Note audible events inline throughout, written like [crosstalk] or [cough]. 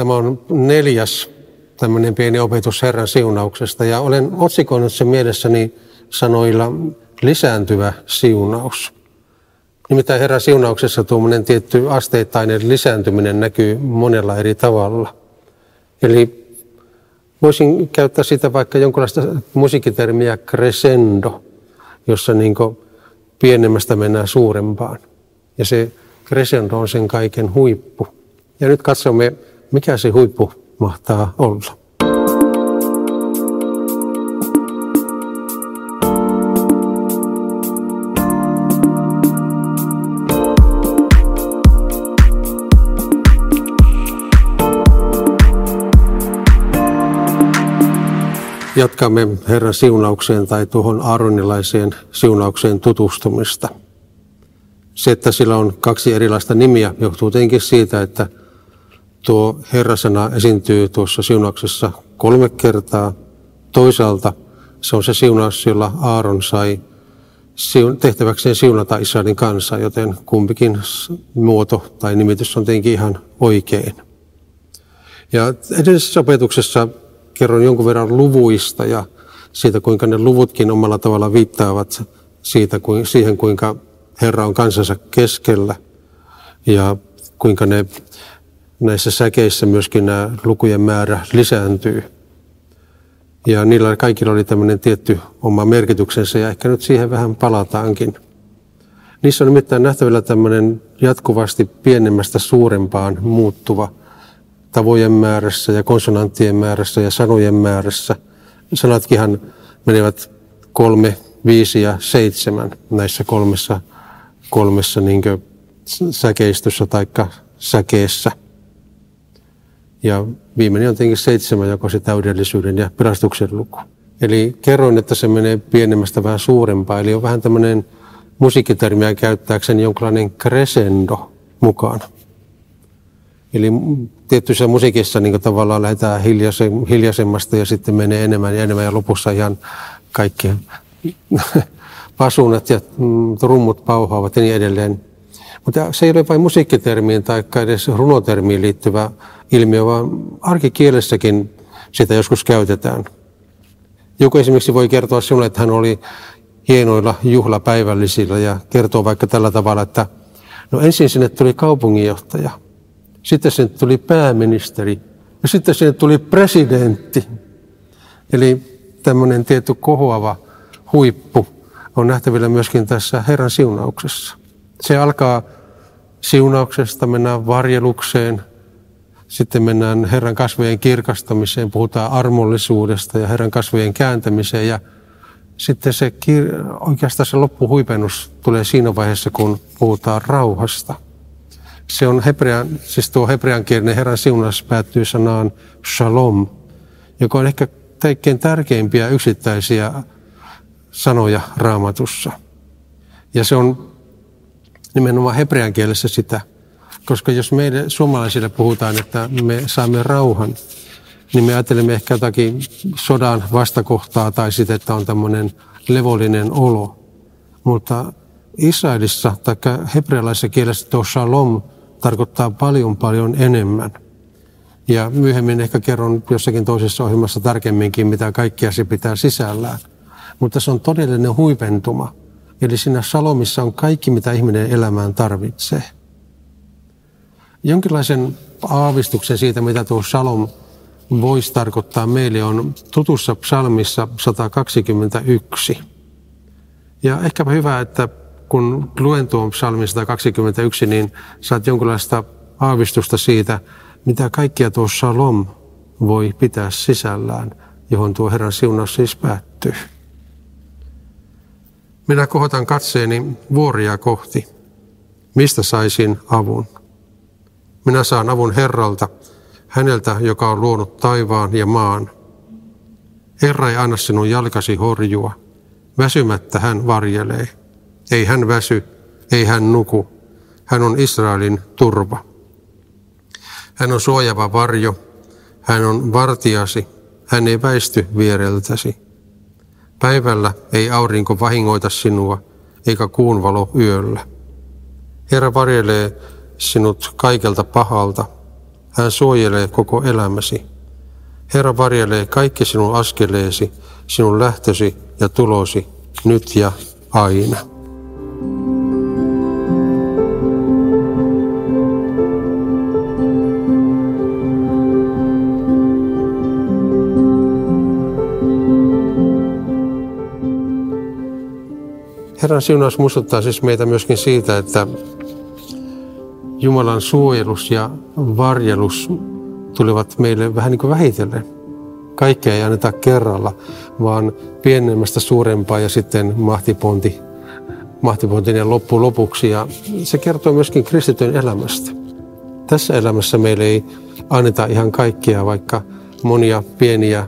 Tämä on neljäs tämmöinen pieni opetus Herran siunauksesta ja olen otsikoinut sen mielessäni sanoilla lisääntyvä siunaus. Nimittäin Herran siunauksessa tuommoinen tietty asteittainen lisääntyminen näkyy monella eri tavalla. Eli voisin käyttää sitä vaikka jonkinlaista musiikkitermiä crescendo, jossa niin pienemmästä mennään suurempaan. Ja se crescendo on sen kaiken huippu. Ja nyt katsomme, mikä se huippu mahtaa olla. Jatkamme Herran siunaukseen tai tuohon aaronilaiseen siunaukseen tutustumista. Se, että sillä on kaksi erilaista nimiä, johtuu tietenkin siitä, että tuo Herrasana esiintyy tuossa siunauksessa kolme kertaa. Toisaalta se on se siunaus, jolla Aaron sai tehtäväkseen siunata Israelin kanssa, joten kumpikin muoto tai nimitys on tietenkin ihan oikein. Ja edellisessä opetuksessa kerron jonkun verran luvuista ja siitä, kuinka ne luvutkin omalla tavalla viittaavat siitä, siihen, kuinka Herra on kansansa keskellä ja kuinka ne näissä säkeissä myöskin nämä lukujen määrä lisääntyy. Ja niillä kaikilla oli tämmöinen tietty oma merkityksensä ja ehkä nyt siihen vähän palataankin. Niissä on nimittäin nähtävillä tämmöinen jatkuvasti pienemmästä suurempaan muuttuva tavojen määrässä ja konsonanttien määrässä ja sanojen määrässä. Sanatkinhan menevät kolme, viisi ja seitsemän näissä kolmessa, kolmessa niin säkeistössä tai säkeessä. Ja viimeinen on tietenkin seitsemän, joka on se täydellisyyden ja pelastuksen luku. Eli kerroin, että se menee pienemmästä vähän suurempaa. Eli on vähän tämmöinen musiikkitermiä käyttääkseni jonkinlainen crescendo mukana. Eli tietyssä musiikissa niin tavallaan lähdetään hiljaise, hiljaisemmasta ja sitten menee enemmän ja enemmän ja lopussa ihan kaikki [laughs] pasunat ja mm, rummut pauhaavat ja niin edelleen. Mutta se ei ole vain musiikkitermiin tai edes runotermiin liittyvä ilmiö, vaan arkikielessäkin sitä joskus käytetään. Joku esimerkiksi voi kertoa sinulle, että hän oli hienoilla juhlapäivällisillä ja kertoo vaikka tällä tavalla, että no ensin sinne tuli kaupunginjohtaja – sitten sinne tuli pääministeri ja sitten sinne tuli presidentti. Eli tämmöinen tietty kohoava huippu on nähtävillä myöskin tässä Herran siunauksessa. Se alkaa siunauksesta, mennään varjelukseen, sitten mennään Herran kasvojen kirkastamiseen, puhutaan armollisuudesta ja Herran kasvojen kääntämiseen ja sitten se oikeastaan se loppuhuipennus tulee siinä vaiheessa, kun puhutaan rauhasta – se on hebrean, siis tuo hebreankielinen Herran siunaus päättyy sanaan shalom, joka on ehkä kaikkein tärkeimpiä yksittäisiä sanoja raamatussa. Ja se on nimenomaan hebrean kielessä sitä, koska jos meille suomalaisille puhutaan, että me saamme rauhan, niin me ajattelemme ehkä jotakin sodan vastakohtaa tai sitten, että on tämmöinen levollinen olo. Mutta Israelissa tai hebrealaisessa kielessä tuo shalom tarkoittaa paljon paljon enemmän. Ja myöhemmin ehkä kerron jossakin toisessa ohjelmassa tarkemminkin, mitä kaikkea se pitää sisällään. Mutta se on todellinen huipentuma. Eli siinä salomissa on kaikki, mitä ihminen elämään tarvitsee. Jonkinlaisen aavistuksen siitä, mitä tuo salom voisi tarkoittaa meille, on tutussa psalmissa 121. Ja ehkäpä hyvä, että kun luen tuon psalmin 121, niin saat jonkinlaista aavistusta siitä, mitä kaikkia tuo salom voi pitää sisällään, johon tuo Herran siunaus siis päättyy. Minä kohotan katseeni vuoria kohti. Mistä saisin avun? Minä saan avun Herralta, häneltä, joka on luonut taivaan ja maan. Herra ei anna sinun jalkasi horjua. Väsymättä hän varjelee. Ei hän väsy, ei hän nuku. Hän on Israelin turva. Hän on suojava varjo. Hän on vartiasi. Hän ei väisty viereltäsi. Päivällä ei aurinko vahingoita sinua, eikä kuun valo yöllä. Herra varjelee sinut kaikelta pahalta. Hän suojelee koko elämäsi. Herra varjelee kaikki sinun askeleesi, sinun lähtösi ja tulosi, nyt ja aina. Herran siunaus muistuttaa siis meitä myöskin siitä, että Jumalan suojelus ja varjelus tulivat meille vähän niin kuin vähitellen. Kaikkea ei anneta kerralla, vaan pienemmästä suurempaa ja sitten mahtiponti, mahtipontin ja loppu lopuksi. Ja se kertoo myöskin kristityn elämästä. Tässä elämässä meille ei anneta ihan kaikkea, vaikka monia pieniä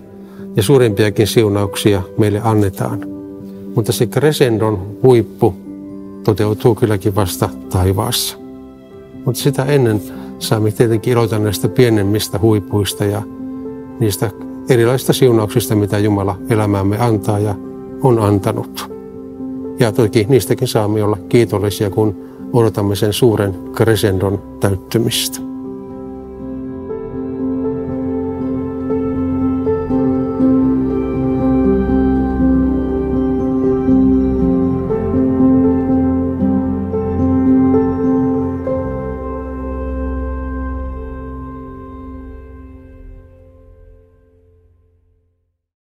ja suurempiakin siunauksia meille annetaan. Mutta se crescendon huippu toteutuu kylläkin vasta taivaassa. Mutta sitä ennen saamme tietenkin iloita näistä pienemmistä huipuista ja niistä erilaisista siunauksista, mitä Jumala elämäämme antaa ja on antanut. Ja toki niistäkin saamme olla kiitollisia, kun odotamme sen suuren crescendon täyttymistä.